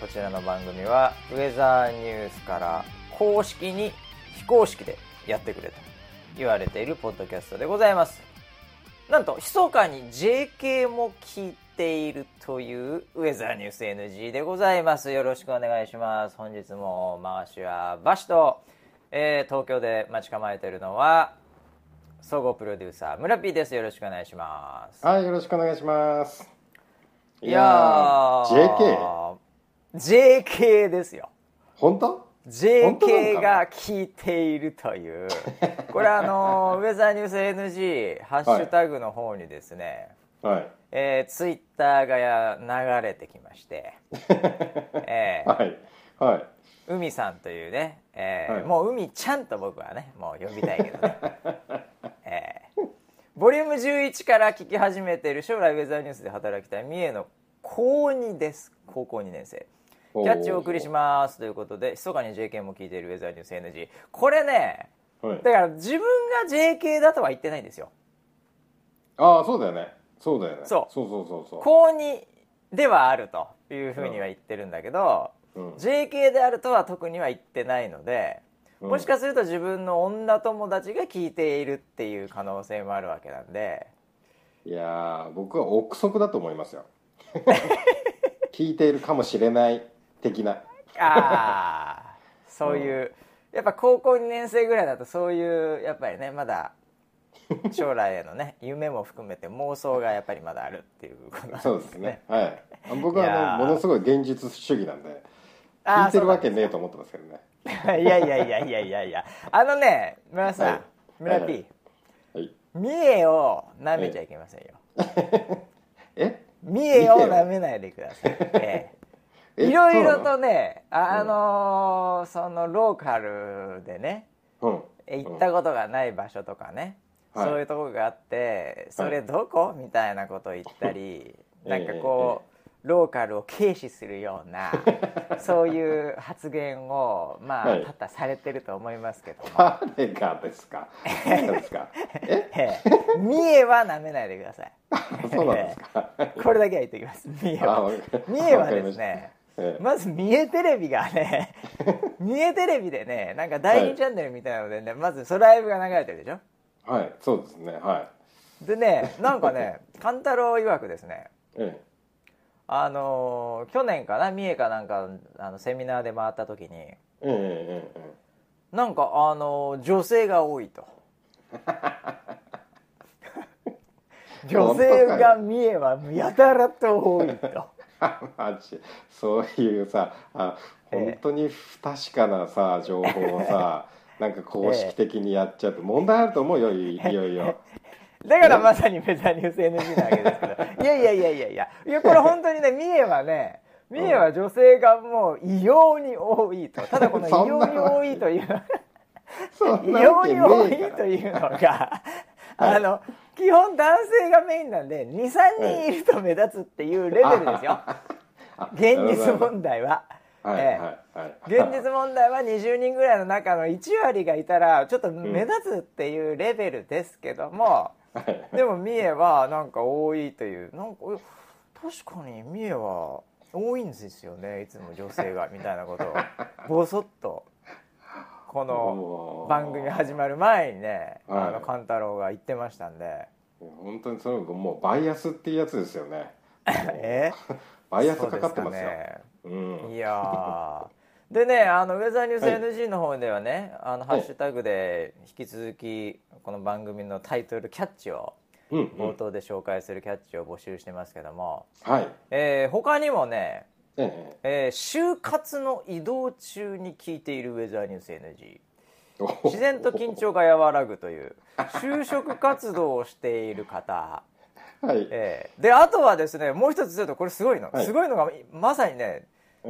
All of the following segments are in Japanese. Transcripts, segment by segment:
こちらの番組はウェザーニュースから公式に非公式でやってくれと言われているポッドキャストでございます。なんと密かに JK も聞いているというウェザーニュース NG でございます。よろしくお願いします。本日も回しはバシと、えー東京で待ち構えているのは総合プロデューサー村 P です。よろしくお願いします。はい、よろしくお願いします。いやー。JK? JK ですよ。本当？JK が聞いているという。これあのウェザーニュース NG ハッシュタグの方にですね、はい。えーツイッターがや流れてきまして、えー。はい。はい。海さんというね、えーはい。もう海ちゃんと僕はねもう呼びたいけどね、えー。ボリューム11から聞き始めている将来ウェザーニュースで働きたい三重の高2です高校2年生キャッチをお送りしますということで密かに JK も聞いているウェザーニュース NG これねはいだ。から自分が JK だとは言ってないんですよああ、そうだよね。そうだよね。そうそうそうそうそう。高2ではあるというふうには言ってるんだけど、うん JK であるとは特には言ってないので、うんもしかすると自分の女友達が聞いているっていう可能性もあるわけなんでいやー、僕は憶測だと思いますよ。聞いているかもしれない的な。ああそういう、やっぱ高校2年生ぐらいだとそういうやっぱりねまだ将来へのね 夢も含めて妄想がやっぱりまだあるっていうことなんですね。そうですね。はい。僕はあのものすごい現実主義なんで、聞いてるわけねえと思ってますけどね。いやいやいやいやいやいや。あのね村さん、はい。村はい。P はい。三重を舐めちゃいけませんよ。え？三重を舐めないでください、ええ。えいろいろとねああのーそのローカルでねのうん。え行ったことがない場所とかね、はい。そういうとこがあってそれどこ、みたいなことを言ったりなんかこう、ローカルを軽視するような そういう発言をまあ、はい。多々されてると思いますけども、誰がですか？三重は舐めないでください。そうなんですか？これだけは言っておきます。三重は。三重はですねええ。まず三重テレビがね 三重テレビでねなんか第2はいチャンネルみたいなのでね、まずそのライブが流れてるでしょ？はいそうですねはでねなんかね勘太郎曰くですねいえあのー去年かな三重かなんかあのセミナーで回った時にええええええなんかあのー女性が多いと。女性が三重はやたらと多いと。マジ。そういうさあええ本当に不確かなさ情報をさなんか公式的にやっちゃうと問題あると思うよいいよいよだからまさにメザーニュース NG なわけですけど。いやいやいやいやいや。いやこれ本当にね三重はね三重は女性がもう異様に多いと。ただこの異様に多いという。異様に多いというのがあの基本男性がメインなんで23人いると目立つっていうレベルですよ。あ現実問題は。現実問題は20人ぐらいの中の1割がいたらちょっと目立つっていうレベルですけども、はいでも三重はなんか多いというなんかえ確かに三重は多いんですよねいつも女性がみたいなことを。ぼそっとこの番組始まる前にねあはい。の勘太郎が言ってましたんで。本当にそれもうバイアスっていうやつですよね。え？バイアスかかってますよ。ね。うん。いやーでねあのウェザーニュースはい。NG の方ではね、あのハはいッシュタグで引き続きこの番組のタイトルキャッチをうんうん。冒頭で紹介するキャッチを募集してますけども、はい。えー他にもね、ええー就活の移動中に聞いているウェザーニュース NG え自然と緊張が和らぐという 就職活動をしている方。はい。えーであとはですねもう一つちょっとこれすごいの、はい。すごいのがまさにねはい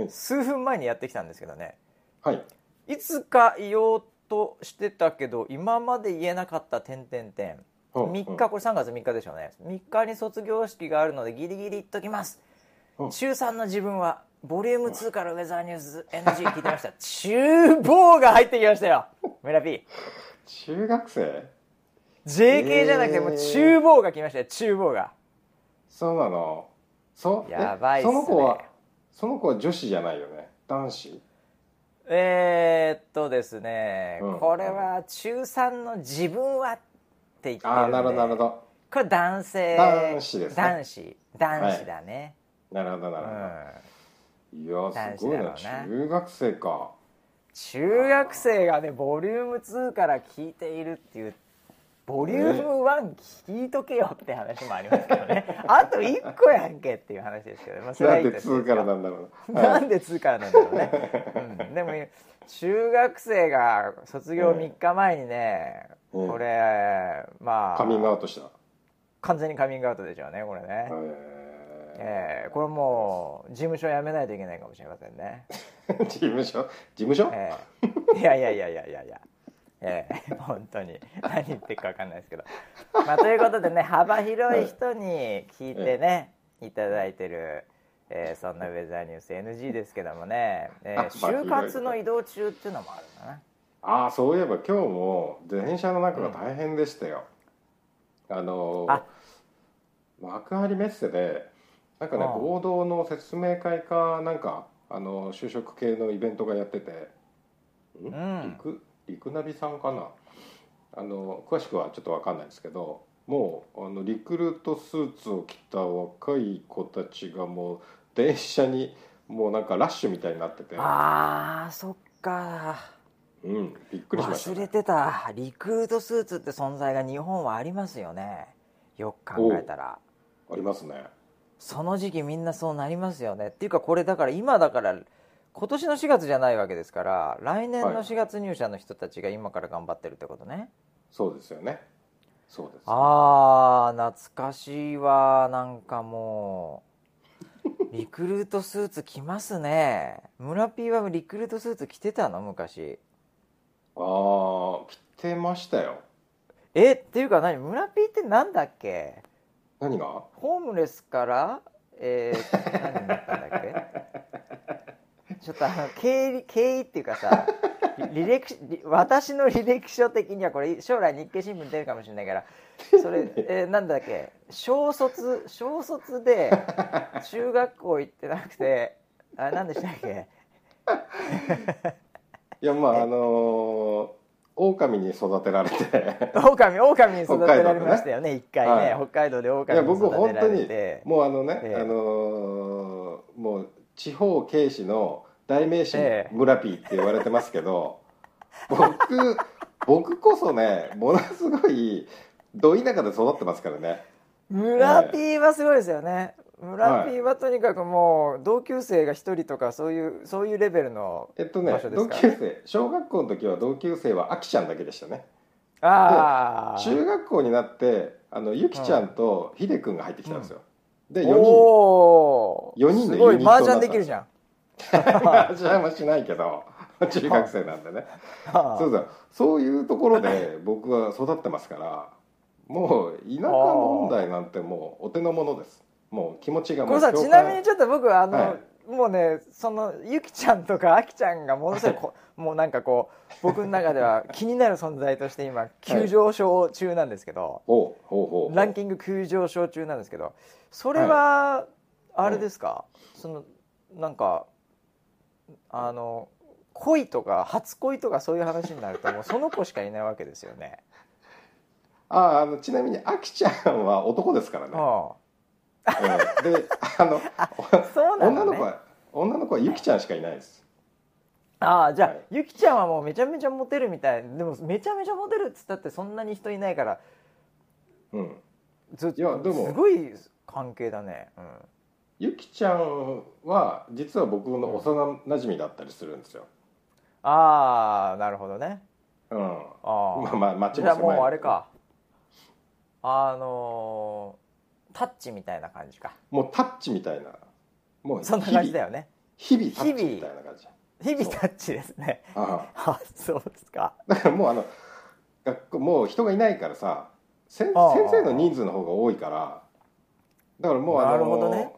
数分前にやってきたんですけどね。はい。いつか言おうとしてたけど今まで言えなかった点点点。うん3日これ3月3日でしょうね。3日に卒業式があるのでギリギリ言っときます。うん。中3の自分はボリューム2からウェザーニュース NG 聞いてました。厨房が入ってきましたよ。村 P 中学生？JK じゃなくてもうえー厨房が来ましたよ。厨房が。そうなの。そやばいっすね。その子はその子は女子じゃないよね？男子？えー、っとですね、うん。これは中3の自分はって言ってああなるほどなるほど。これ男性男子ですね。男子男子だね、なるほどなうるほど、んいやすごいな。中学生か。中学生がねボリューム2から聞いているっていうボリューム1聞いとけよって話もありますけどね。あと1個やんけっていう話ですけど、まあ、それはないんでいとして2からなんだろう。な なんで2からなんだろうね、うん、でも中学生が卒業3日前にね、うん。これまあカミングアウトした？完全にカミングアウトでしょうねこれね、ええーこれもう事務所辞めないといけないかもしれませんね、ー 事務所？事務所、えーいやいやいやいやいやいやえー本当に。何言ってるか分かんないですけど、まあ、ということでね幅広い人に聞いてね、いただいてる、えーそんなウェザーニュース NG ですけどもね、えーあ就活の移動中っていうのもあるんだな。ああそういえば今日も電車の中が大変でしたよ、あのーあ。幕張メッセでなんかね合同の説明会かなんかあの就職系のイベントがやってて。ん、うん。リクリクナビさんかな？あの詳しくはちょっと分かんないですけどもうあのリクルートスーツを着た若い子たちがもう電車にもうなんかラッシュみたいになってて、あーそっか。うん、びっくりしました、忘れてた。リクルートスーツって存在が日本はありますよね。よく考えたら。ありますね。その時期みんなそうなりますよね。っていうかこれだから今だから今年の4月じゃないわけですから来年の4月入社の人たちが今から頑張ってるってことね、そうですよね。そうです。あー懐かしいわ。なんかもうリクルートスーツ着ますね。村 P はリクルートスーツ着てたの？昔。ああ着てましたよ。えっていうか何？村 P ってなんだっけ？何が？ホームレスから？えー、何になったんだっけ？ちょっとあの経理経緯っていうかさ 履歴履私の履歴書的にはこれ将来日経新聞出るかもしれないからそれ、えーなんだっけ小卒小卒で中学校行ってなくてあ何でしたっけ？いやまああのー、狼に育てられて。狼狼に育てられましたよね一回ね、はい。北海道でい狼にや僕育てら本当にれてもうあのね、ええ。あのーもう地方警視の代名詞ええ。村ピーって言われてますけど、僕僕こそねものすごいど田舎で育ってますからね。村 P はすごいですよね。村 P はとにかくもう同級生が一人とかそういうそういうレベルのえっとね場所です同か？らね級生小学校の時は同級生はあきちゃんだけでしたね。ああ中学校になってあのゆきちゃんとひでくんが入ってきたんですよ、で4人。おお四人のすごい。ユニット麻雀できるじゃん 味はしないけど 中学生なんでね。そうそう。そういうところで僕は育ってますからもう田舎問題なんてもうお手の物です。もう気持ちがもうさちなみにちょっと僕あの、はもうねそのゆきちゃんとかあきちゃんがものすごいこもうなんかこう僕の中では気になる存在として今急上昇中なんですけど、ほうほうほうランキング急上昇中なんですけどそれはあれですか、そのなんかあの恋とか初恋とかそういう話になるともうその子しかいないわけですよね。ああのちなみにあきちゃんは男ですからね、あうん。であ のね。女の子は女の子はゆきちゃんしかいないです。ああじゃあ、はい。ゆきちゃんはもうめちゃめちゃモテるみたい。でもめちゃめちゃモテるっつったってそんなに人いないからうん。ずいやでもすごい関係だね。うんゆきちゃんは実は僕の幼馴染だったりするんですよ、ああなるほどね。うん、ああまあまあマッチじゃあもうあれか。あのータッチみたいな感じか。もうタッチみたいな。もうそんな感じだよね。日々タッチみたいな感じ。日々タッチですね。ああ そうですか。あだからもうあの学校もう人がいないからさ先先生の人数の方が多いからだからもうあのなるほどね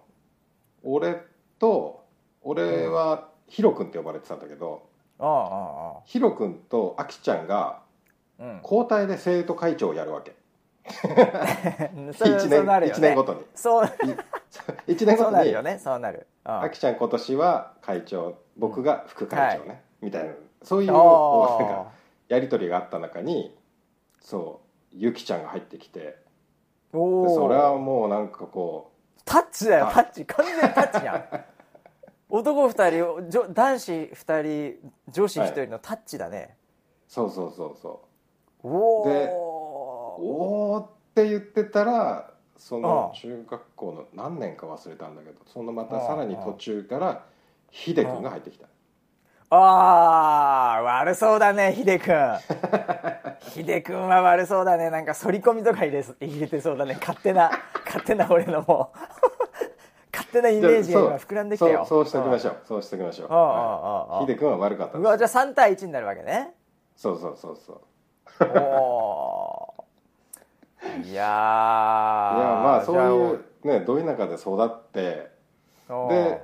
俺と俺はヒロ君って呼ばれてたんだけど、ああヒロ君とアキちゃんが交代で生徒会長をやるわけ。それ1そう年なるよね。一年ごとに。そう。い1年ごとなるよねそうなる、うんあきちゃん今年は会長僕が副会長ね、みたいな。そういうあこうなんーかやり取りがあった中にそうゆきちゃんが入ってきて。でおおそれはもうなんかこタッチだよあタッチ。完全にタッチやん。男二人じょ男子二人女子一人のタッチだね、うそうそうそうそう。おおでおーって言ってたらその中学校の何年か忘れたんだけどそのまたさらに途中からひでくんが入ってきたああ悪そうだねヒデ君。ヒデ君は悪そうだね。なんか反り込みとか入れそ入れてそうだね。勝手な勝手な俺のも。う 勝手なイメージが今膨らんできたよ。そうしておきましょょうそうしておきましょう。ひでくんは悪かったうわじゃあ3対1になるわけね。そうそうそうそう。おー。いやー。いいやまあそういうねど田舎で育ってで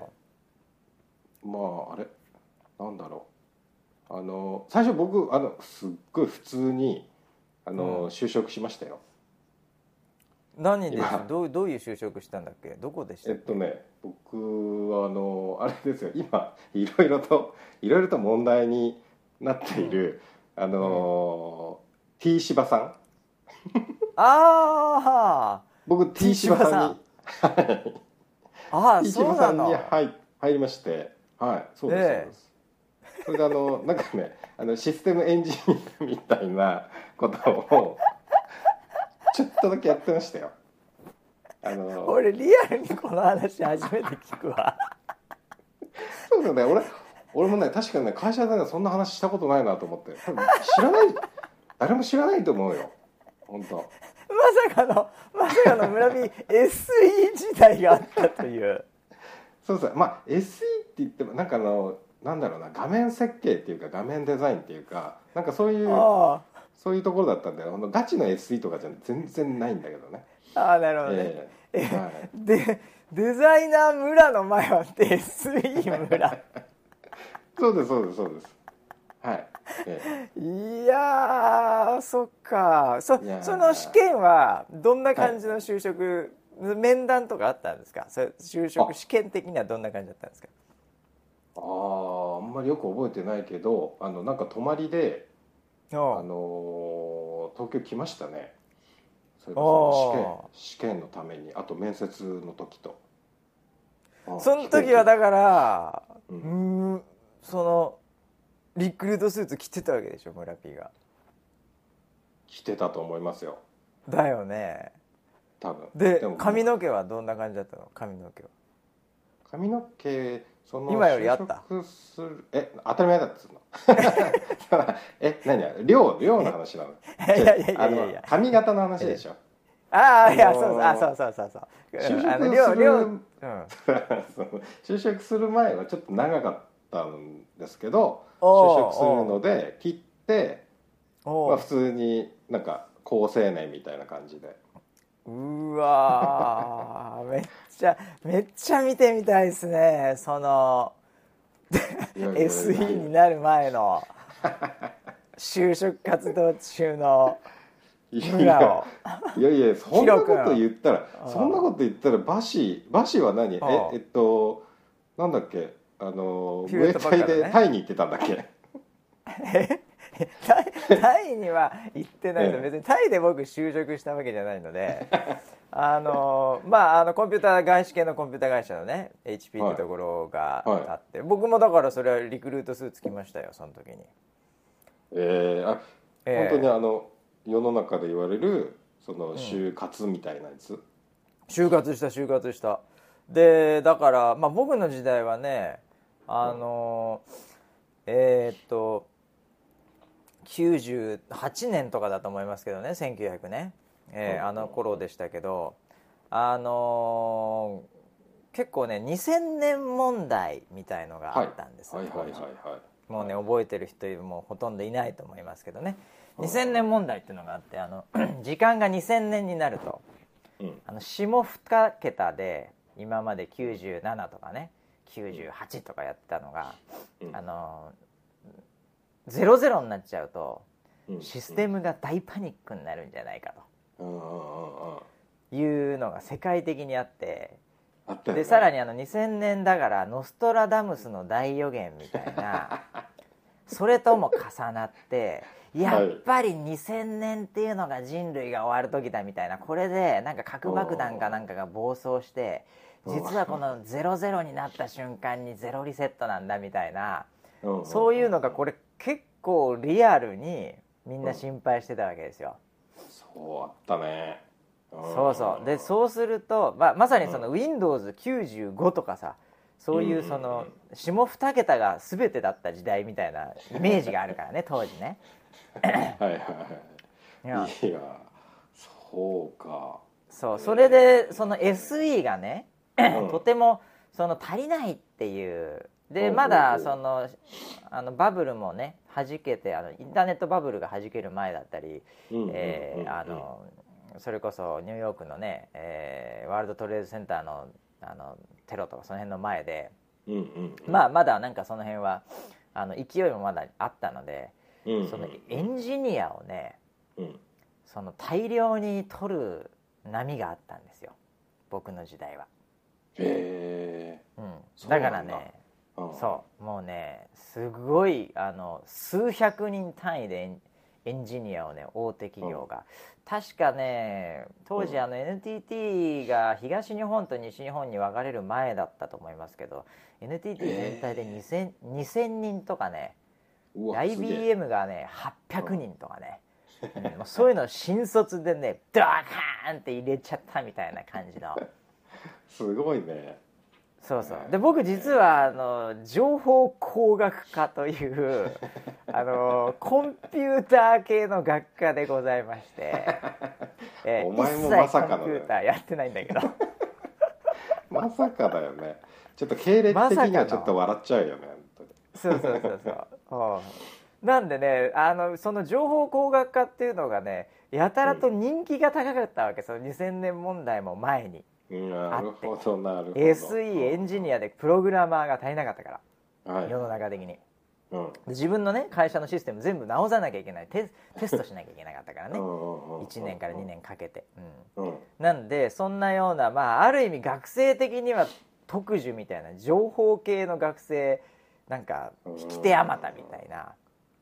まああれ？なんだろう。あの最初僕あのすっごい普通にあの、うん。就職しましたよ。何で今。どうどういう就職したんだっけ？どこでしたっけ？えっとね僕はあのあれですよ。今いろいろといろいろと問題になっている、あの、T 芝さん。あ僕 T 芝さんにーあー T そう芝さなんのに入入りまして。はい。そうです、ええ。そうですそれであのなんかねあのシステムエンジニアみたいなことをちょっとだけやってましたよ。あの俺リアルにこの話初めて聞くわ。そうだよね。俺俺もね確かにね会社でねそんな話したことないなと思って。知らない誰も知らないと思うよ。本当。まさかのまさかの村見 SE 時代があったという。そうそう。まあ SE って言ってもなんかあのなんだろうな画面設計っていうか画面デザインっていうかなんかそういうあそういうところだったんであのガチの SE とかじゃ全然ないんだけどね。あああなるほどね、ええ。はい。でデザイナー村の前は SE 村。そうですそうですそうです。はい、えいやーそっか。そその試験はどんな感じの就職、面談とかあったんですか？それ就職あ。試験的にはどんな感じだったんですか？えあああんまりよく覚えてないけどあのなんか泊まりであおのー東京来ましたね。それおこそ試験試験のためにあと面接の時と。あその時はだからううん。ーんそのリクルートスーツ着てたわけでしょ村 P が。来てたと思いますよ。だよね。多分。でも髪の毛はどんな感じだったの？髪の毛は。髪の毛その今よりあった？就職する。え当たり前だっつうの？え何量量の話なの？いやいやいやいや髪型の話でしょ？ああいやあのーそうあそうそうそうそう。就職す量量うん。就職する前はちょっと長かったんですけど就職するので切ってまあ普通になんか高青年みたいな感じでうわーめっちゃめっちゃ見てみたいですねその SE になる前の就職活動中のいやいやいやそんなこと言ったらそんなこと言ったらバシバシは何？ええっとなんだっけ？あのムエタイでタイに行ってたんだっけ？タイ タイには行ってないの、ええ。別にタイで僕就職したわけじゃないので。あのまああのコンピューター外資系のコンピューター会社のね HP ってところがはいあって、僕もだからそれはリクルートスーツ着ましたよその時に、えー、あええ。本当にあの世の中で言われるその就活みたいなやつ、就活した就活した。でだから、まあ、僕の時代はねあのえーっと98年とかだと思いますけどね1900年、えーうん。あの頃でしたけど。あのー結構ね2000年問題みたいのがあったんですよ、はい。はいはいもうね覚えてる人もほとんどいないと思いますけどね。2000年問題っていうのがあってあの 時間が2000年になるとうん。あの下2桁で今まで97とかね98とかやってたのが、うん。あの00になっちゃうとうん。システムが大パニックになるんじゃないかと。いうのが世界的にあってでさらにあの2000年だからノストラダムスの大予言みたいな それとも重なってやっぱり2000年っていうのが人類が終わる時だみたいなこれでなんか核爆弾かなんかが暴走して実はこの00になった瞬間にゼロリセットなんだみたいなうん。そういうのがこれ結構リアルにみんな心配してたわけですよ。そうあったね。そうそう。でそうすると、まあ、まさにその Windows95 とかさそういうその下2桁が全てだった時代みたいなイメージがあるからね 当時ね。はいはいはい。いやそうか。そうそれでその SE がねうん。とてもその足りないっていうでうんまだそのあのバブルもね弾けてあのインターネットバブルが弾ける前だったり、それこそニューヨークのね、えーワールドトレードセンターのあのテロとかその辺の前で、うんうんまあまだなんかその辺はあの勢いもまだあったので、うんうん。そのエンジニアをねうん。その大量に取る波があったんですよ。僕の時代は。へうん、そうなんだ。だからねそう。もうねすごいあの数百人単位でエンジニアをね大手企業が、確かね当時あの NTT が東日本と西日本に分かれる前だったと思いますけど NTT 全体で 2000, 2000人とかね IBM がね800人とかね、うん。もうそういうのを新卒でねドカーンって入れちゃったみたいな感じの。すごいねそうそう。で僕実はあの情報工学科という あのコンピューター系の学科でございまして、えーお前もまさかのね。コンピューターやってないんだけど。まさかだよね。ちょっと経歴的にはちょっと笑っちゃうよね本そうそうそうそう。うん。なんでねあのその情報工学科っていうのがねやたらと人気が高かったわけその2000年問題も前になるほどなるほど。SE エンジニアでプログラマーが足りなかったから。はい。世の中的に。うん。で自分のね会社のシステム全部直さなきゃいけない。テテストしなきゃいけなかったからね。1 1年から2年かけて、うん、うん。なんでそんなようなまあある意味学生的には特需みたいな情報系の学生なんか引き手あまたみたいな。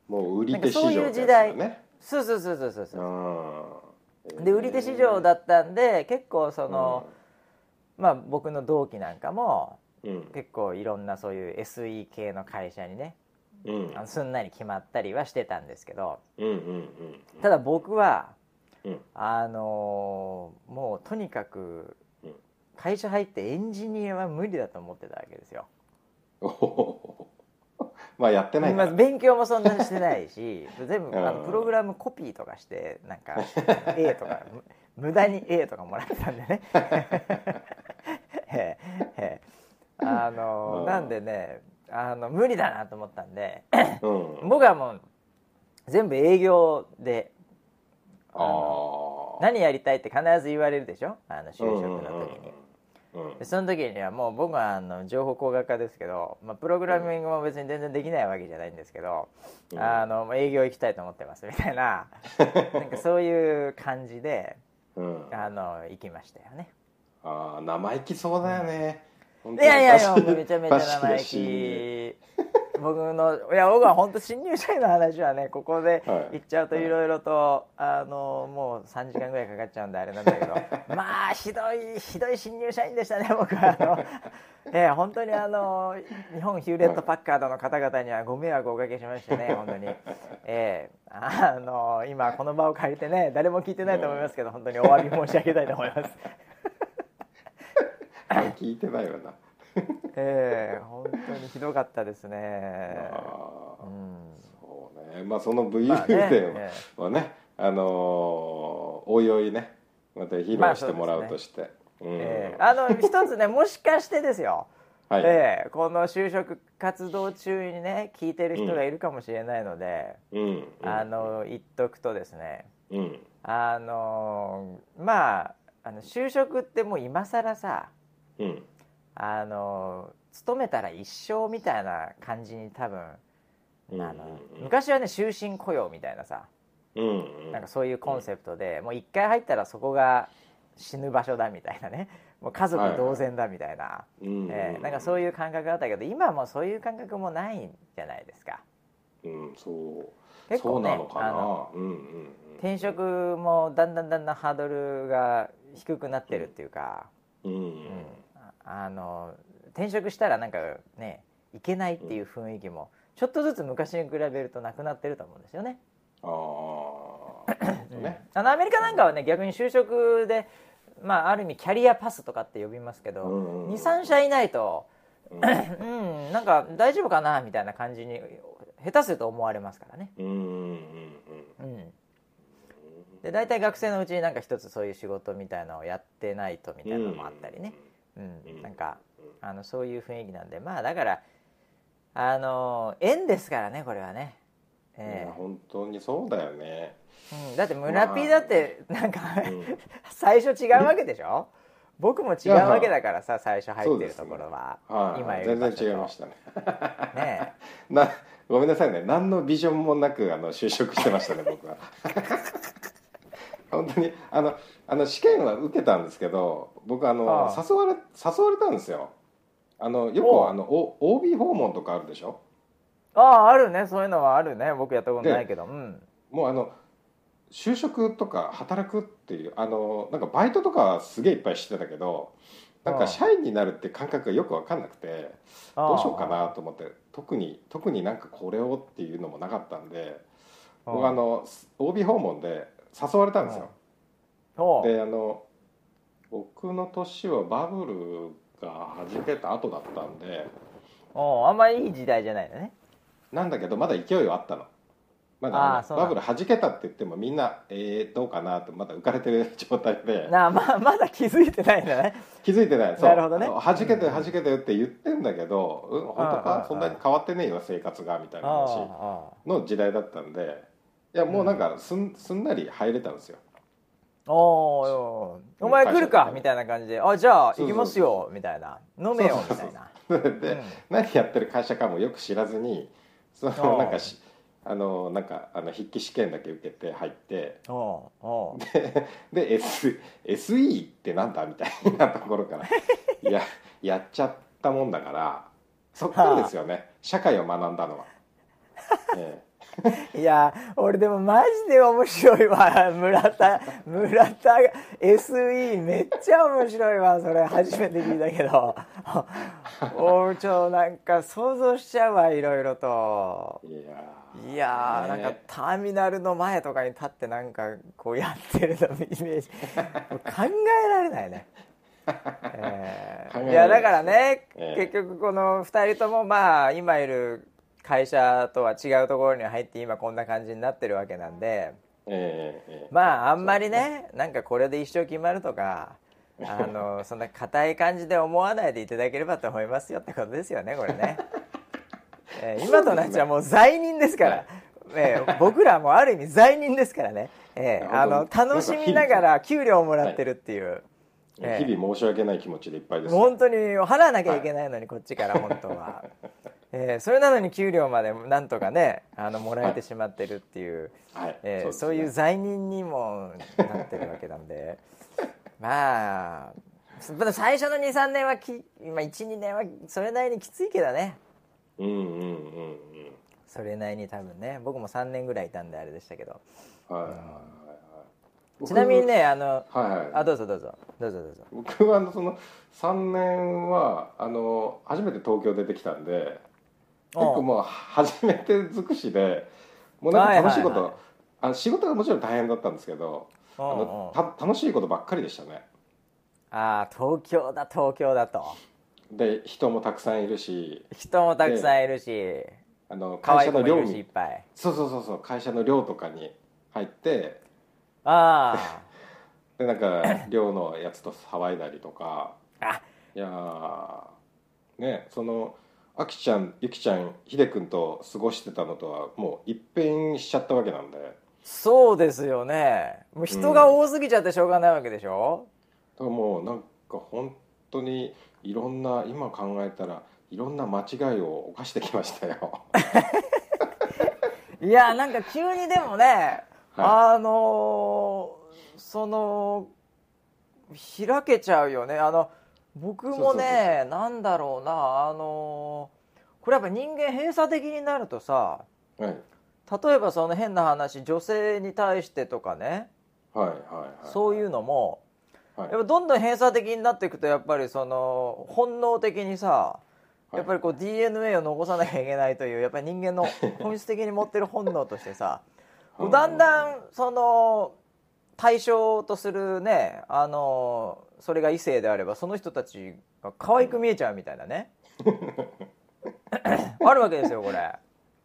もう売り手市場なんかそういう時代。そうそうそうそうそうそう。うん。で売り手市場だったんで結構その、まあ僕の同期なんかもうん。結構いろんなそういう SE 系の会社にねうん。あのすんなり決まったりはしてたんですけどうんうんうんただ僕はうん。あのーもうとにかくうん。会社入ってエンジニアは無理だと思ってたわけですよ。まあやってない勉強もそんなにしてないし 全部あのうんプログラムコピーとかしてなんか A とかむ無駄に A とかもらってたんでね。あのなんでねあの無理だなと思ったんでうん。僕はもう全部営業で何やりたいって必ず言われるでしょ？あの就職の時に。うんでその時にはもう僕はあの情報工学科ですけど、まあ、プログラミングも別に全然できないわけじゃないんですけど、うん。あの営業行きたいと思ってますみたいな なんかそういう感じでうん。あの行きましたよね。ああ生意気そうだよね。本いやいやいやもうめちゃめちゃ生意気。僕のいや僕は本当新入社員の話はねここではい。言っちゃうといろいろと、あのもう3時間ぐらいかかっちゃうんであれなんだけど。まあひどいひどい新入社員でしたね僕はあの、ええ本当にあの日本ヒューレット・パッカードの方々にはご迷惑をおかけしましたね 本当に。ええあの今この場を借りてね誰も聞いてないと思いますけど本当にお詫び申し上げたいと思います聞いてないよな。ええ本当にひどかったですね。ああうん。そうね。まあその武勇伝えはねあのーおいおいね。また披露してもらうとして。うん。ええ。あの一つねもしかしてですよ、はい。ええこの就職活動中にね聞いてる人がいるかもしれないので、うん。あの言っとくとですね。うん。あのまああの就職ってもう今更さうん。あの勤めたら一生みたいな感じに多分、うんあの昔はね終身雇用みたいなさ。なんかそういうコンセプトで、もう一回入ったらそこが死ぬ場所だみたいなね。もう家族同然だみたいな、うんえーなんかそういう感覚があったけど今はもうそういう感覚もないんじゃないですか。うんそう。結構ねあのうんうんうん。転職もだんだんだんだんハードルが低くなってるっていうか、うんうん。うんああの転職したらなんかねいけないっていう雰囲気もちょっとずつ昔に比べるとなくなってると思うんですよね。ああね。あのアメリカなんかはね逆に就職で、まあ、ある意味キャリアパスとかって呼びますけど、うんうんうん。23社いないと、うん。うん、なんか大丈夫かなみたいな感じに下手すると思われますからね。うん。で大体学生のうちになんか一つそういう仕事みたいなのをやってないとみたいなのもあったりね、うんなんかあのそういう雰囲気なんで。まあだからあの縁ですからねこれはね、えや本当にそうだよね。えうん、だって村 P だってなんか、うん。最初違うわけでしょ？僕も違うわけだからさ最初入ってるところは、はい。今いる全然違いましたね。ね なごめんなさいね。何のビジョンもなくあの就職してましたね僕は本当にあのあの試験は受けたんですけど僕あの誘われ誘われたんですよ。あのよくあのお OB 訪問とかあるでしょ？あああるね。そういうのはあるね。僕やったことないけど。うん。もうあの就職とか働くっていうあのなんかバイトとかはすげえいっぱいしてたけどなんか社員になるって感覚がよく分かんなくてどうしようかなと思って特に特になんかこれをっていうのもなかったんで僕あの OB 訪問で誘われたんですよ。であの僕の年はバブルが弾けた後だったんで。おうあんまりいい時代じゃないのね。なんだけどまだ勢いはあったの。まだバブル弾けたって言ってもみんなえー、どうかなってまだ浮かれてる状態で。なあままだ気づいてないんだね。気づいてない。そう。なるほどね。弾けて弾けてって言ってんだけど、うん、本当か？そんなに変わってねえよ生活がみたいなあ話あの時代だったんでいやもうなんかすんすんなり入れたんですよ。おおお前来るか？みたいな感じで「あじゃあ行きますよ」みたいな「飲めよ」みたいな。で、うん。何やってる会社かもよく知らずにそのなんかしあのなんかあの筆記試験だけ受けて入って。おうおうで S SE ってなんだみたいなところから ややっちゃったもんだからそっからですよね。社会を学んだのは。えいや俺でもマジで面白いわ。村田村田 SE めっちゃ面白いわ。それ初めて聞いたけど。おちょなんか想像しちゃうわいろいろと。えいやー、ねなんかターミナルの前とかに立ってなんかこうやってるの イメージ。考えられないね。えー。いいやだからね、ええ結局この2人ともまあ今いる会社とは違うところに入って今こんな感じになってるわけなんでええええ。まああんまりねなんかこれで一生決まるとかあの そんな硬い感じで思わないでいただければと思いますよってことですよねこれね。えー今となっちゃもう罪人ですから、えー僕らもある意味罪人ですからね、えーあの楽しみながら給料をもらってるっていう、ええ日々申し訳ない気持ちでいっぱいです。本当に払わなきゃいけないのにこっちから 本当は、えーそれなのに給料までなんとかねあのもらえてしまってるっていう、はい。えそういう罪人にもなってるわけなんで。まあそ最初の23年はき、まあ、12年はそれなりにきついけどね。うんうんうんそれなりに多分ね僕も3年ぐらいいたんであれでしたけど。うん。はい。はいはいはい。ちなみにねあの僕。はいはい。あどうぞどうぞ。どうぞどうぞ。僕はあのその3年はあの初めて東京出てきたんで結構もう初めて尽くしでもうなんか楽しいこと、はいはいはいあの仕事はもちろん大変だったんですけどあのた楽しいことばっかりでしたね。ああ東京だ東京だと。で人もたくさんいるし人もたくさんいるしあの会社の寮にそうそうそうそう会社の寮とかに入ってあでなんか 寮のやつと騒いだりとか。あ。あいやーねそのあきちゃんゆきちゃんひでくんと過ごしてたのとはもう一変しちゃったわけなんで。そうですよね。もう人が多すぎちゃってしょうがないわけでしょ、だからもうなんか本当にいろんな今考えたらいろんな間違いを犯してきましたよ。いやなんか急にでもね、あのーその開けちゃうよね。あの僕もねなんだろうな。あのこれやっぱ人間閉鎖的になるとさはい。例えばその変な話女性に対してとかねはいはいはいそういうのもはい。やっぱどんどん閉鎖的になっていくとやっぱりその本能的にさい。やっぱりこう DNA を残さなきゃいけないというやっぱり人間の本質的に持ってる本能としてさ うんだんだんその対象とするねあのそれが異性であればその人たちが可愛く見えちゃうみたいなね。あるわけですよこれ。はい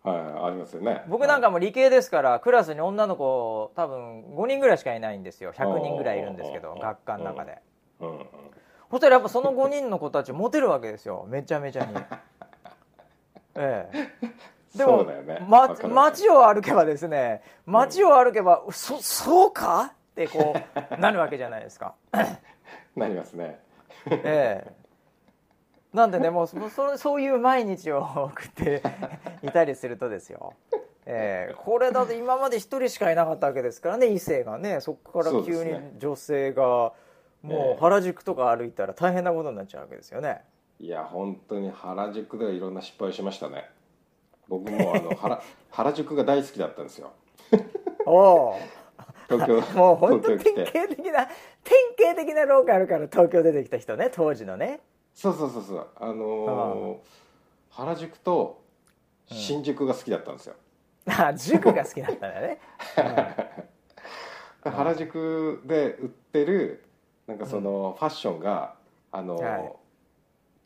ありますよね。僕なんかも理系ですからクラスに女の子多分5人ぐらいしかいないんですよ。100人ぐらいいるんですけどうん学科の中で。うんうん。そしたらやっぱその5人の子たちモテるわけですよ。めちゃめちゃに。ええ。でもね。ま街を歩けばですね街を歩けば、そそうか？ってこう なるわけじゃないですか。なりますね。ええ。なんでねもうそそそういう毎日を送っていたりするとですよ、ええ。これだと今まで一人しかいなかったわけですからね異性がね。そこから急に女性がえもうえ原宿とか歩いたら大変なことになっちゃうわけですよね。いや本当に原宿ではいろんな失敗をしましたね。僕もあの原原宿が大好きだったんですよ。おお東京 もう本当典型的な典型的なローカルから東京出てきた人ね当時のね。そうそうそうそう。あのー原宿と新宿が好きだったんですよ、あ塾が好きだったんだね、原宿で売ってるなんかそのファッションが、あのーはい。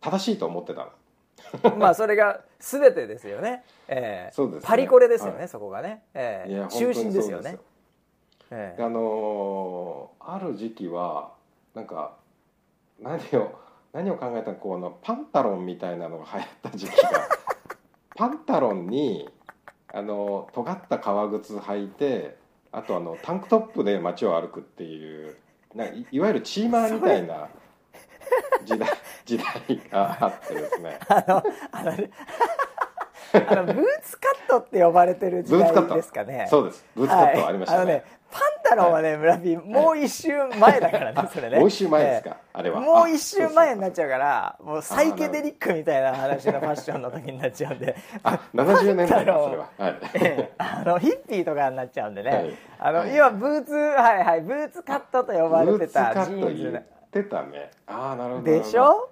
正しいと思ってたの。う んまあそれが全てですよね,、ええ。そうですね。パリコレですよね、はい。そこがね、ええ。いや中心ですよねえであのーある時期はなんか何を何を考えたのこうあのパンタロンみたいなのが流行った時期が パンタロンにあの尖った革靴履いてあとあのタンクトップで街を歩くっていうなんかいいわゆるチーマーみたいな時代時代があってですね。あのあのねあのブーツカットって呼ばれてる時代ですかね。そうです。ブーツカットありましたね,、はいあのねパンタロンはね村ピーもう一周前だからねそれね。もう一周前ですか、えあれは。えもう一周前にななっちゃうからもうサイケデリックみたいな話のファッションの時になっちゃうんで。あ70年代それは。はい。ええ。あのヒッピーとかになっちゃうんでね、はい。あのはい。今ブーツはいはいブーツカットと呼ばれてたブージツカット言っーンズねてたねああなるほど。でしょ？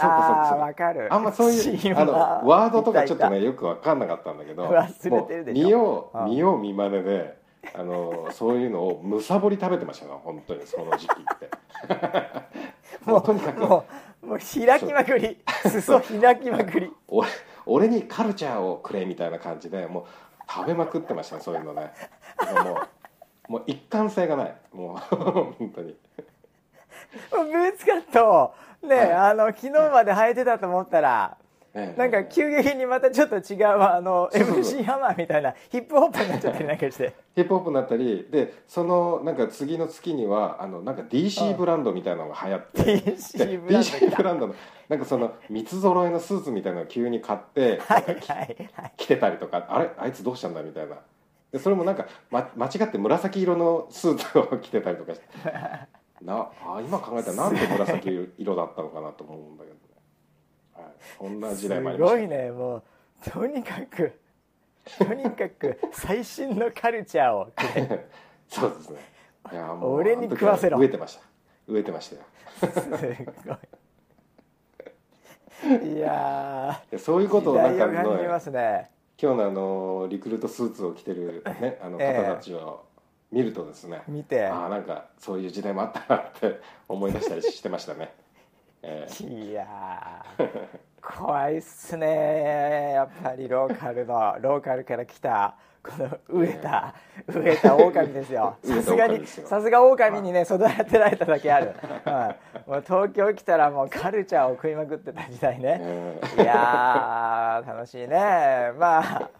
ああそうかわかる。あんまそういうあのワードとかちょっとねよく分かんなかったんだけど見よううん。見よう見まねであのそういうのをむさぼり食べてましたよ本当にその時期って。もうとにかくもうもう開きまくり。裾開きまくり。俺俺にカルチャーをくれみたいな感じでもう食べまくってましたねそういうのね。もうもう一貫性がない。もう 本当にーツカットをね、はい。あの昨日まで履いてたと思ったらええ。なんか急激にまたちょっと違うあの MC ハマーみたいなヒップホップになっちゃったりなんかして。ヒップホップになったり。でそのなんか次の月にはあのなんか DC ブランドみたいなのが流行って、で DC ブランド DC ブランドのなんかその三つ揃いのスーツみたいなのを急に買ってはい。着てたりとかあれ？あいつどうしたんだみたいな。でそれもなんか、ま、間違って紫色のスーツを着てたりとかして なあ今考えたらなんで紫色だったのかなと思うんだけどね、はい、そんな時代もありました。すごいねもう。とにかくとにかく最新のカルチャーをくれ そうですね。いやもう俺に食わせろ。あの時は飢えてました。飢えてましたよ。すごい。いやでそういうーことをなんかね今日のあのリクルートスーツを着てる、ね、あのええ方たちを見るとですね、見て。ああなんかそういう時代もあったなって 思い出したりしてましたね、えいやー怖いっすね。やっぱりローカルのローカルから来たこの飢えた飢えた狼ですよ。さすがにさすが狼にね育てられただけある、はい、もう東京来たらもうカルチャーを食いまくってた時代えね。えいやー楽しいね。まあまあ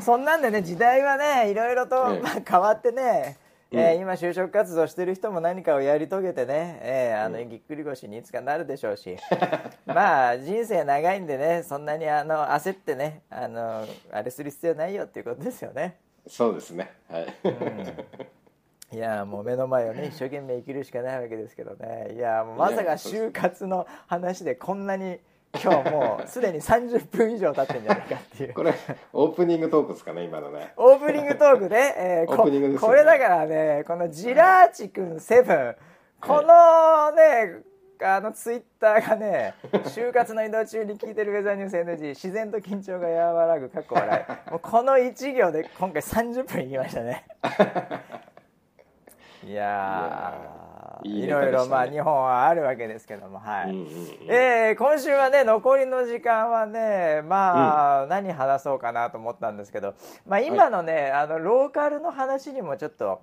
そんなんでね時代はねいろいろと、ええ。まあ、変わってね、えーうん今就職活動してる人も何かをやり遂げてね、えーあのうん。ぎっくり腰にいつかなるでしょうし。まあ人生長いんでねそんなにあの焦ってねあのあれする必要ないよっていうことですよね。そうですね。はい、いやもう目の前をね一生懸命生きるしかないわけですけどね。いやもうまさか就活の話でこんなに今日もうすでに30分以上経ってんじゃないかっていう。これオープニングトークですかね今のね。オープニングトークで、えー、オープニングですよね。これだからねこのジラーチくんセブン。このね、あのツイッターがね就活の移動中に聞いてるウェザーニュース NG 自然と緊張が和らぐかっこ笑い。もうこの1行で今回30分いきましたね。いやーいろいろまあ日本はあるわけですけどもはい、うんうんうん。えー今週はね残りの時間はねまあ、何話そうかなと思ったんですけど、まあ、今のね、あのローカルの話にもちょっと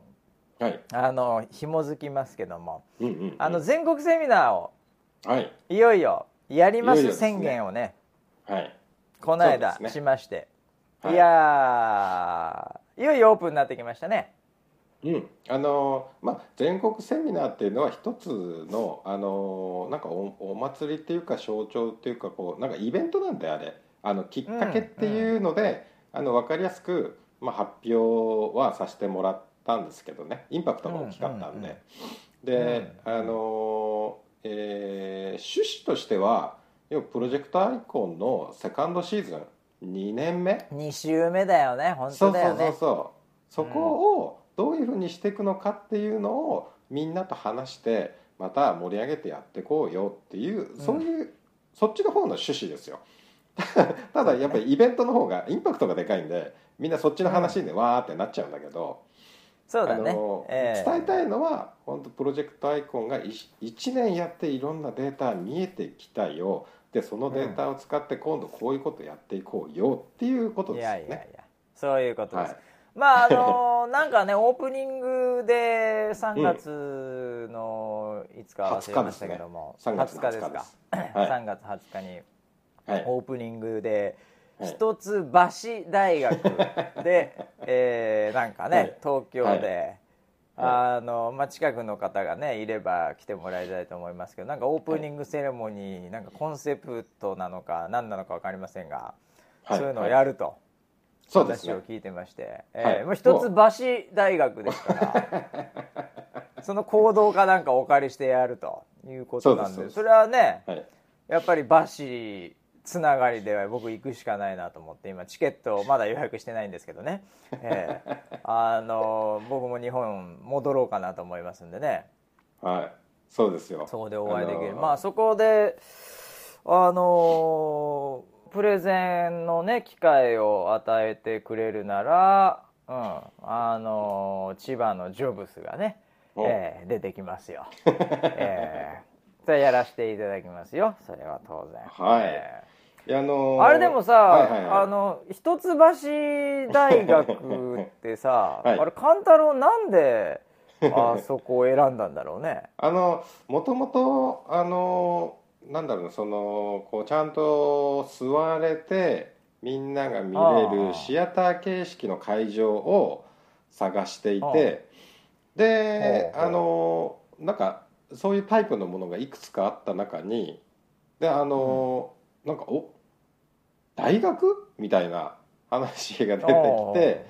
はい。あの紐づきますけどもうんうんうん。あの全国セミナーをはい。いよいよやりますいよいよですね。宣言をねはい。この間しまして、はい。い、やーいよいよオープンになってきましたねうん、あのまあ全国セミナーっていうのは一つのあのなんかおお祭りっていうか象徴っていうかこうなんかイベントなんであれ。あのきっかけっていうので、あの分かりやすく、まあ、発表はさせてもらったんですけどね。インパクトが大きかったんで、うんうんで、あのえー趣旨としては要はプロジェクトアイコンのセカンドシーズン2年目。2週目だよね本そうそうそう当だよねそう。そこをどういうふうにしていくのかっていうのをみんなと話してまた盛り上げてやっていこうよっていうそういう、そっちの方の趣旨ですよ。ただやっぱりイベントの方がインパクトがでかいんでみんなそっちの話でわーってなっちゃうんだけど、そうだね。あのええ。伝えたいのは本当プロジェクトアイコンが1年やっていろんなデータ見えてきたよ。でそのデータを使って今度こういうことやっていこうよっていうこといですよね。やいやいや。そういうことです、はいまああのなんかねオープニングで3月のいつか忘れましたけども、3月20日ですか？です。はい。3月20日にはい。オープニングではい。一橋大学で、えーなんかね、はい。東京で、あのまあ、近くの方がねいれば来てもらいたいと思いますけどなんかオープニングセレモニーなんかコンセプトなのか何なのか分かりませんが、はい。そういうのをやると。そうですね。話を聞いてまして、はい。えーもう一橋大学ですから。その行動かなんかお借りしてやるということなんでそれはねはい。やっぱりバシつながりでは僕行くしかないなと思って今チケットをまだ予約してないんですけどね、えー あの僕も日本戻ろうかなと思いますんでね。はい。そうですよ。そこでお会いできる、あのーまあそこであのープレゼンのね機会を与えてくれるなら、うん、あのー千葉のジョブスがね、お。えー出てきますよ、えー、それやらせていただきますよ。それは当然。はい。えいやあのーーあれでもさ、はいはいはい。あの一橋大学ってさ、はい。あれ勘太郎なんであそこを選んだんだろうね。あのもともとあのなんだろうなそのこうちゃんと座れてみんなが見れるシアター形式の会場を探していてであのなんかそういうタイプのものがいくつかあった中にであの、なんかお大学みたいな話が出てきて。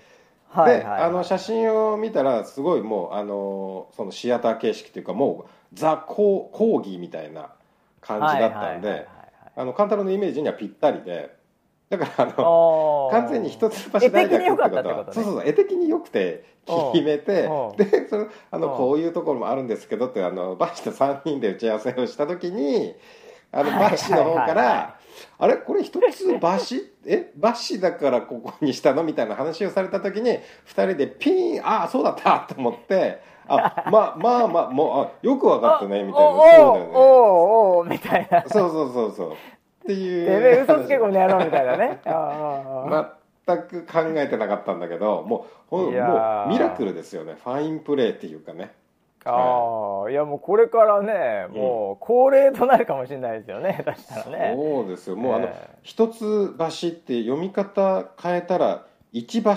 はいで、あの写真を見たらすごいもうあのそのシアター形式というかもうザ講講義みたいな感じだったんであの勘太郎のイメージにはぴったりでだからあの完全に一橋大学ってことはそうそうそう絵的に良くて決めてうん。でそれあうん。のこういうところもあるんですけどってあのバッシと3人で打ち合わせをした時にあのバッシの方から「あれ？これ一つバシ？え？バシだからここにしたの?」みたいな話をされた時に2人でピンああそうだった！と思って「あまあまあまあもうあよく分かったね」みたいなそうだよね。おおおみたいな。そうそうそうそう。っていうてめえ嘘つけこの野郎みたいなね。全く考えてなかったんだけどもうほもうミラクルですよね。ファインプレーっていうかね。ああい。やもうこれからねもう恒例となるかもしれないですよね。下手したらね。そうですよ。もうあのええ。一つ橋って読み方変えたら一橋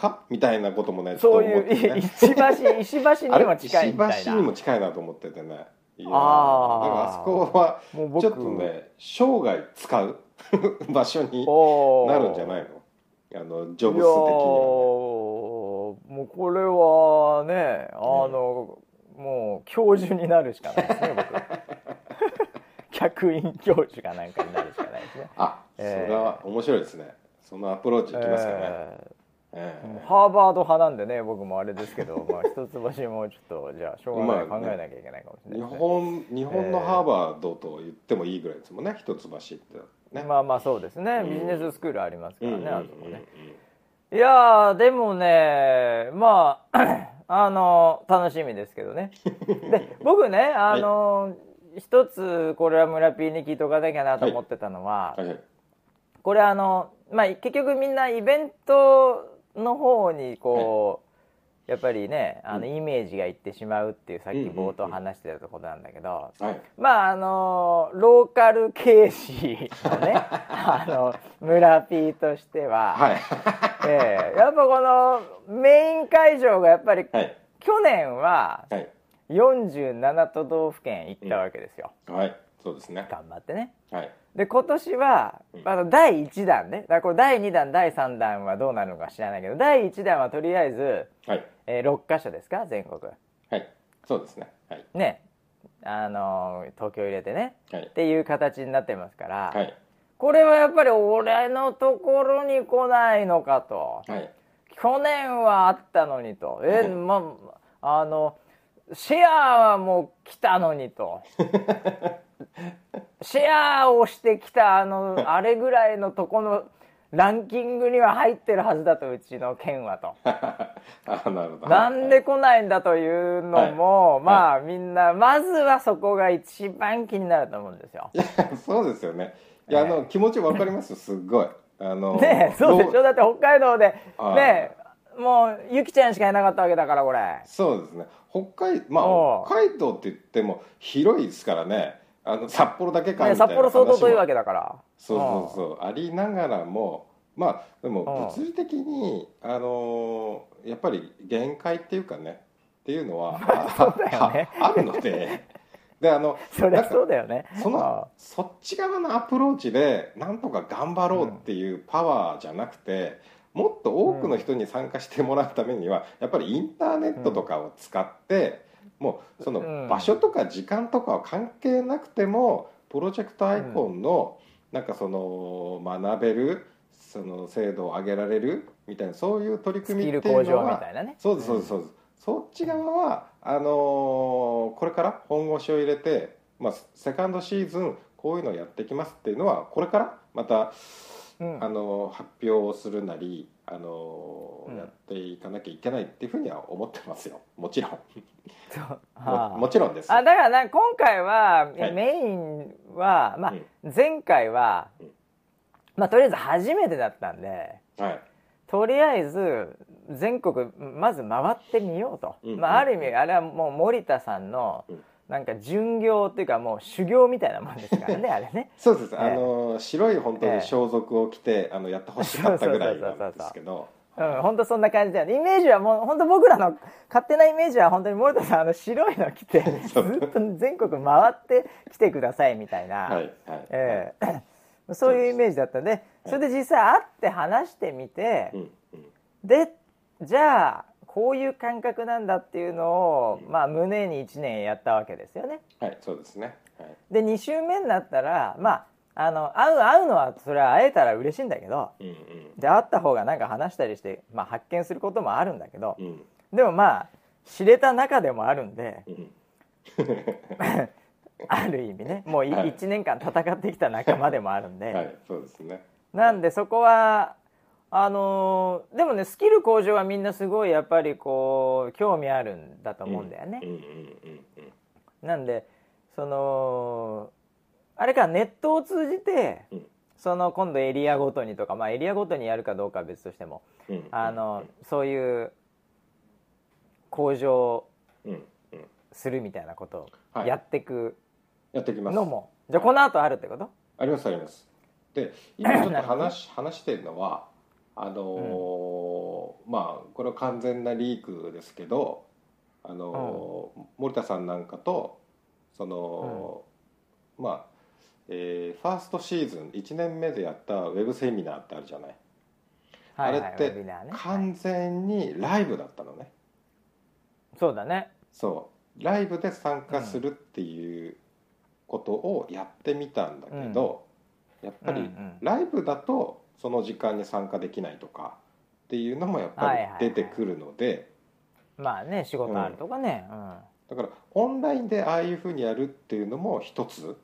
か？みたいなこともねそういうね。石橋 石橋にも近いみたい石橋にもな近いなと思っててねあー。だからあそこはちょっとね生涯使う 場所になるんじゃないの？あのジョブス的には。ねももうこれはねあの、もう教授になるしかないですね僕。客員教授かなんかになるしかないですね。あ、えーそれは面白いですね。そのアプローチいきますかね、ええーハーバード派なんでね僕もあれですけど、まあ、一橋もちょっとじゃあしょうがない、考えなきゃいけないかもしえ日れないね。本日本のハーバードと言ってもいいぐらいですもんね一橋って。ね、まあまあそうですね、うん。ビジネススクールありますからね、うん。あそこね。いやーでもねまあ あの楽しみですけどね。で 僕ねあの、一つこれは村 P に聞いておかなきゃなと思ってたのは、はい。はい。これあのまあ結局みんなイベントの方にこう、やっぱりねあのイメージがいってしまうっていうさっき冒頭話してたところなんだけど、はい。まああのローカル軽視のね あの村 P としては、はい。ええ。やっぱこのメイン会場がやっぱりはい。去年ははい。47都道府県行ったわけですよ、はい。そうですね。頑張ってね。はいで今年はうん。あの第1弾ね。だからこれ第2弾第3弾はどうなるのか知らないけど第1弾はとりあえず、はい。えー6カ所ですか？全国。はい。そうですね。はい。ね。あのー東京入れてね。はい。っていう形になってますから、はい。これはやっぱり俺のところに来ないのかと。はい。去年はあったのにと。えうんまあのシェアはもう来たのにと シェアをしてきたあの あれぐらいのとこのランキングには入ってるはずだとうちの県はと。あなるほど。なんで来ないんだというのも、はい。まあみんなまずはそこが一番気になると思うんですよ。そうですよね。いやあの気持ちわかります？よすっごい。あのねえそうでしょ？だって北海道ではい。ねえもうゆきちゃんしかいなかったわけだからこれ。そうですね。北海まあ北海道って言っても広いですからねあの札幌だけかねみたいな札幌相当遠いわけけだから。そうそうそう。ありながらもまあでもうん。物理的にあのやっぱり限界っていうかねっていうのは ああるので。であの そりゃそうだよね。そのあそっち側のアプローチでなんとか頑張ろうっていうパワーじゃなくて、もっと多くの人に参加してもらうためにはやっぱりインターネットとかを使って、もうそのうん。場所とか時間とかは関係なくてもプロジェクトアイコンのなんかその学べるその精度を上げられるみたいなそういう取りス組みっていうのは。そうですそうですそうです、そっち側はあのーこれから本腰を入れて、まあ、セカンドシーズンこういうのをやっていきますっていうのはこれからまた、うん。あのー発表をするなり、あのーうん。やっていかなきゃいけないっていうふうには思ってますよ。もちろん。そう。もはあ。もちろんです。あだからな今回は、はい。メインは、まあうん。前回は、うん。まあとりあえず初めてだったんではい。とりあえず全国まず回ってみようと、うん。まあ、ある意味あれはもう森田さんのうんなんか巡業っていうかもう修行みたいなもんですからね あれね。そうです、ええ。あのー白い本当ええ。に装束を着て、あのやってほしかったぐらいなんですけど。うん、本当そんな感じだよね。イメージはもう本当僕らの勝手なイメージは本当に森田さんあの白いの着て ずっと全国回ってきてくださいみたいな、はいはい、ええ。そういうイメージだったんでそれで実際会って話してみて、うんうん。でじゃあこういう感覚なんだっていうのを、まあ、胸に1年やったわけですよね。はいそうですね。はい。で2週目になったらまああの会う会うのはそれは会えたら嬉しいんだけどうんで会った方がなんか話したりして、まあ、発見することもあるんだけどうん。うんでもまあ知れた中でもあるんでうん。ある意味ねもういはい。1年間戦ってきた仲間でもあるんで、はいそうですね。なんでそこはあのーでもねスキル向上はみんなすごいやっぱりこう興味あるんだと思うんだよね。なんでそのあれかネットを通じてうん。その今度エリアごとにとか、まあ、エリアごとにやるかどうかは別としてもあのそういう向上するみたいなことをはい。やっていくやってきます。のも、じゃあこの後あるってこと？ありますあります。で今ちょっと話話してるのはあのーまあこれは完全なリークですけどあのー森田さんなんかとその、まあえーファーストシーズン1年目でやったウェブセミナーってあるじゃない、あれっはいはいウェてビナーね。完全にライブだったのね、そうだね。そう。ライブで参加するっていうことをやってみたんだけど、やっぱりうんうん。ライブだとその時間に参加できないとかっていうのもやっぱりはいはいはい。出てくるので、まあね仕事あるとかね。うん。だからオンラインでああいうふうにやるっていうのも一つ。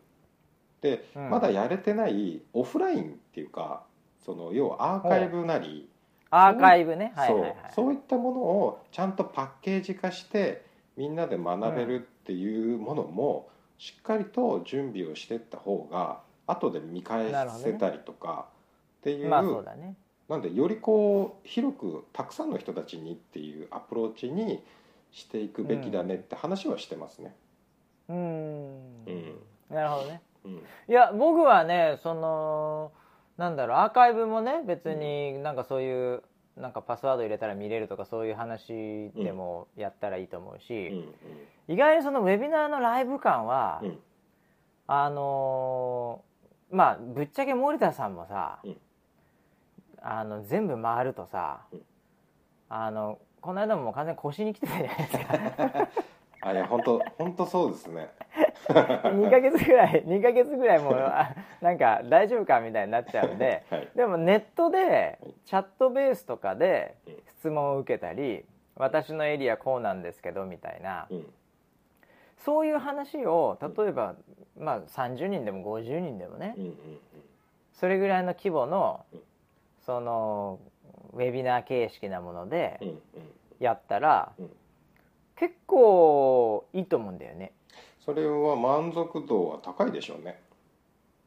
で、うん。まだやれてないオフラインっていうかその要はアーカイブなり、アーカイブね。はいそうはいはい。そう。いったものをちゃんとパッケージ化してみんなで学べるっていうものもしっかりと準備をしていった方が後で見返せたりとかっていう,、まあそうだね。なんでよりこう広くたくさんの人たちにっていうアプローチにしていくべきだねって話はしてますね。うーん。うん。なるほどね。うん。いや僕はねそのなんだろうアーカイブもね別になんかそういうなんかパスワード入れたら見れるとかそういう話でもやったらいいと思ううん。し、意外にそのウェビナーのライブ感は、うん。あのーまあぶっちゃけ森田さんもさ、うんあの全部回るとさ、うん。あのこの間も完全に腰に来てたじゃないですか。あいや本当本当そうですね。2ヶ月ぐらい 2ヶ月ぐらいもうあなんか大丈夫かみたいになっちゃうんではい。でもネットではい。チャットベースとかでうん。質問を受けたり私のエリアこうなんですけどみたいなうん。そういう話を例えばまあ30人でも50人でもねうんうん。それぐらいの規模のうんそのウェビナー形式なものでやったらうん。結構いいと思うんだよね。それは満足度は高いでしょうね。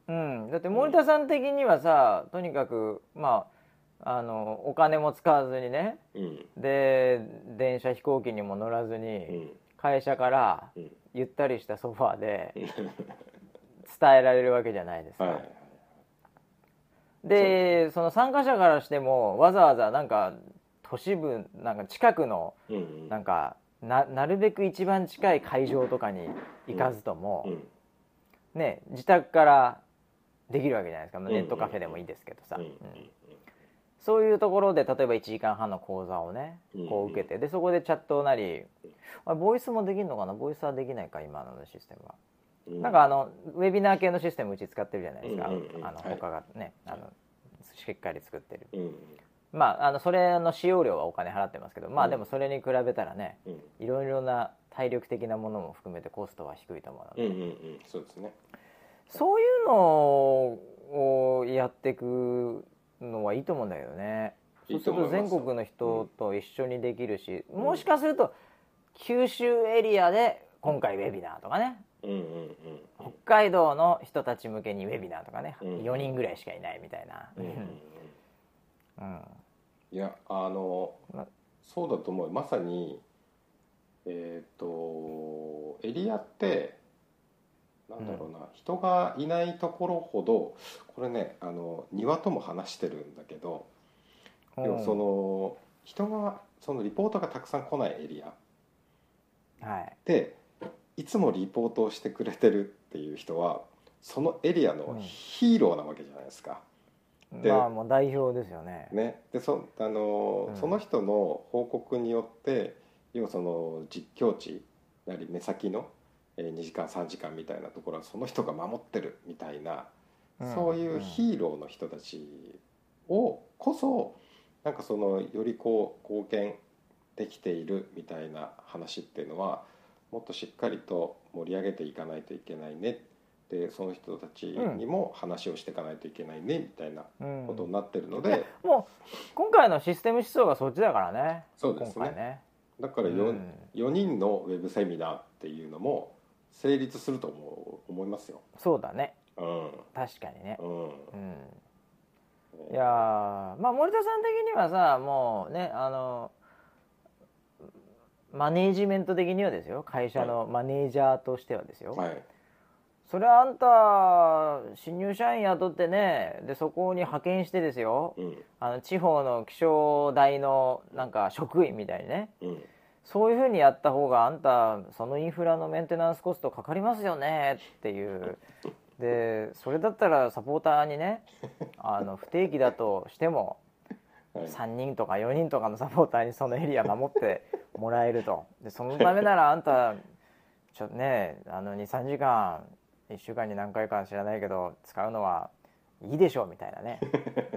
うん、だって森田さん的にはさとにかくまああのお金も使わずにね。うん。で電車飛行機にも乗らずうにん。会社からうん。ゆったりしたソファーでうん。伝えられるわけじゃないですか。はいでその参加者からしてもわざわざなんか都市部なんか近くのうんうん。なんかななるべく一番近い会場とかに行かずとも、うん。ね自宅からできるわけじゃないですか、まあうんネットカフェでもいいですけどさ、うんうんそういうところで例えば1時間半の講座をねこう受けてでそこでチャットなりあボイスもできるのかな？ボイスはできないか今のシステムは、うんなんかあのウェビナー系のシステムうち使ってるじゃないですか、うんうんうん。あのはい。他がね、あのしっかり作ってる。うん。まああのそれの使用料はお金払ってますけどまうん。あでもそれに比べたらねうん。いろいろな体力的なものも含めてコストは低いと思うので、うんうんうん。そうですね。そういうのをやっていくのはいいと思うんだけどね。いそうすると全国の人と一緒にできるし、もしかすると九州エリアで今回ウェビナーとかねうんうんうん。北海道の人たち向けにウェビナーとかね、うん。4人ぐらいしかいないみたいな、うんうんうん。うん。いやあのまそうだと思うまさにえっ、とエリアってなんだろうな、人がいないところほどこれねあの庭とも話してるんだけど、う。ん要はその人がそのリポートがたくさん来ないエリア。はい。でいつもリポートをしてくれてるっていう人はそのエリアのヒーローなわけじゃないですか。でまあもう代表ですよね。ね、でそあの、うん。その人の報告によって要はその実況地なり目先の、えー2時間3時間みたいなところはその人が守ってるみたいな、うん。そういうヒーローの人たちをこそなんかそのよりこう貢献できているみたいな話っていうのはもっとしっかりと盛り上げていかないといけないね。でその人たちにも話をしていかないといけないねみたいなうん。ことになってるので、もう今回のシステム思想がそっちだからね。そうですね。ね。だから 4,、うん。4人のウェブセミナーっていうのも成立すると思う思いますよ。そうだね。うん。確かにね。うん。うん。いやーまあ森田さん的にはさもうねあのマネージメント的にはですよ。会社のマネージャーとしてはですよ、はい。それはあんた新入社員雇ってねでそこに派遣してですよ。うん。あの地方の気象台のなんか職員みたいにね。うん。そういうふうにやった方があんたそのインフラのメンテナンスコストかかりますよね。っていう。でそれだったらサポーターにねあの不定期だとしても3人とか4人とかのサポーターにそのエリア守ってもらえると でそのためならあんたちょねあの23時間1週間に何回か知らないけど使うのはいいでしょうみたいなね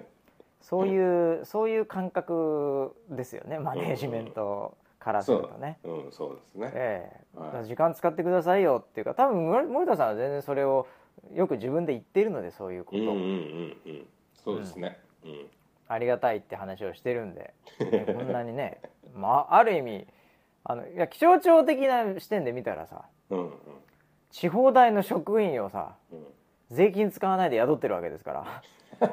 そういうそういう感覚ですよねマネージメントからするとね。うん、そうですね。ええはい時間使ってくださいよっていうか多分森森田さんは全然それをよく自分で言っているのでそういうことを、うんうんうんうん。そうですね。うん。ありがたいって話をしてるんで、ねこんなにね、まあ、ある意味あのいや気象庁的な視点で見たらさうんうん。地方大の職員をさうん。税金使わないで雇ってるわけですから、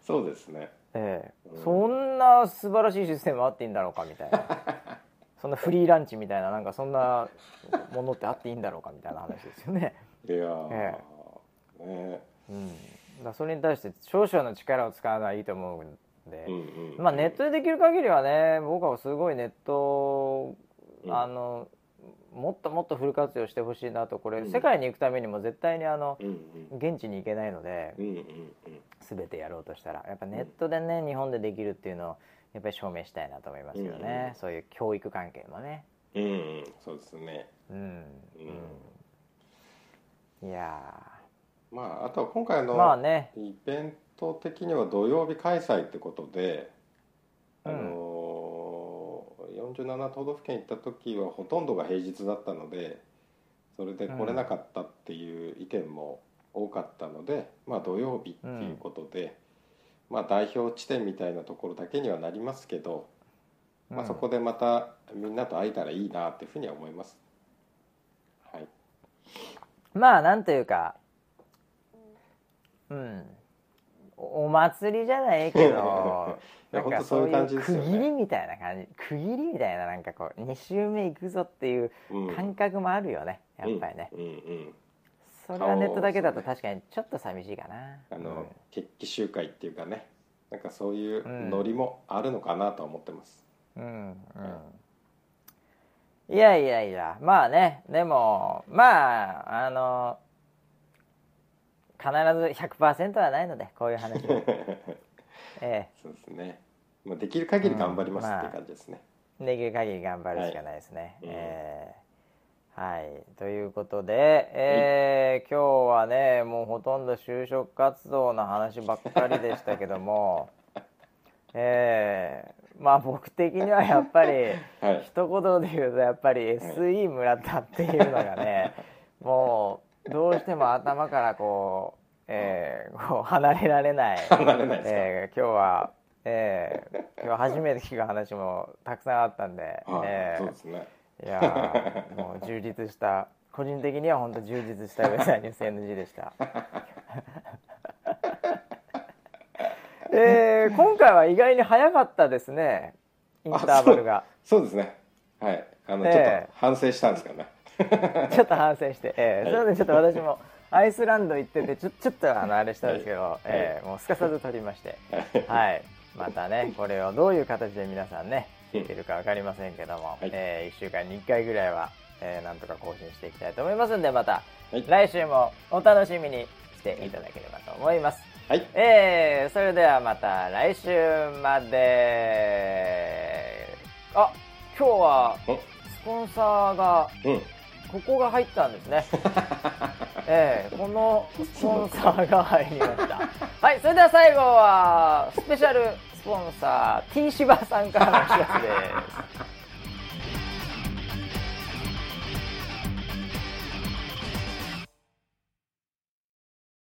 そうですね。ええ。うん。そんな素晴らしいシステムあっていいんだろうかみたいな。そんなフリーランチみたいななんかそんなものってあっていいんだろうかみたいな話ですよね。いやー、え。ね。うん、だそれに対して少々の力を使うのはいいと思うんで、うんうん。まあネットでできる限りはね僕はすごいネット、うんあのもっともっとフル活用してほしいなとこれ、うん世界に行くためにも絶対にあの。現地に行けないので。全てやろうとしたらやっぱネットでね日本でできるっていうのをやっぱり証明したいなと思いますよね、うんそういう教育関係もねうんうん。そうですね。うん、うん、いやまああとは今回ーのまあね。イベント的には土曜日開催ってことで、うん。あのー47都道府県行った時はほとんどが平日だったのでそれで来れなかったっていう意見も多かったので、まあ土曜日っていうことで、まあ代表地点みたいなところだけにはなりますけど、まあ、うんそこでまたみんなと会えたらいいなっていうふうには思います。はい、まあなんというかうん。おお祭りじゃないけど なんかそういう区切りみたいな感じ。区切りみたいななんかこう2週目行くぞっていううん。感覚もあるよね、やっぱりね、うんうんそれはネットだけだと確かにちょっと寂しいかな。あの、うん。決起集会っていうかね。なんかそういうノリもあるのかなとは思ってます、うんうん。いやいやいやまあねでもまああの必ず100%はないのでこういう話も えそうですね、まあ、できる限り頑張りますうんって感じですね、えできる限り頑張るしかないですね、はい。ええ。はい。ということで、えー今日はねもうほとんど就職活動の話ばっかりでしたけども ええ。まあ僕的にはやっぱりはい。一言で言うとやっぱり SE 村田っていうのがね もう どうしても頭からこう,、えーこう離れられない。離れないですか？えー今日は、えー今日初めて聞く話もたくさんあったんで、はいえーそうですね。いやーもう充実した。個人的には本当充実したウェザーニュース NG でした。えー今回は意外に早かったですね。インターバルが。そうですね。はい。あの、ええちょっと反省したんですけどね ちょっと反省して、えーそれでちょっと私もアイスランド行っててちょちょっとあのあれしたんですけど、えーもうすかさず撮りまして、はい、またねこれをどういう形で皆さんね聞いてるか分かりませんけども、はい。え1週間に1回ぐらいは、えーなんとか更新していきたいと思いますんでまた、はい。来週もお楽しみにしていただければと思います。はい。えーそれではまた来週まで。あ今日はスポンサーがうんうんここが入ったんですね。ええこのスポンサーが入りました。はい、それでは最後はスペシャルスポンサー T 芝さんからのお知らせです。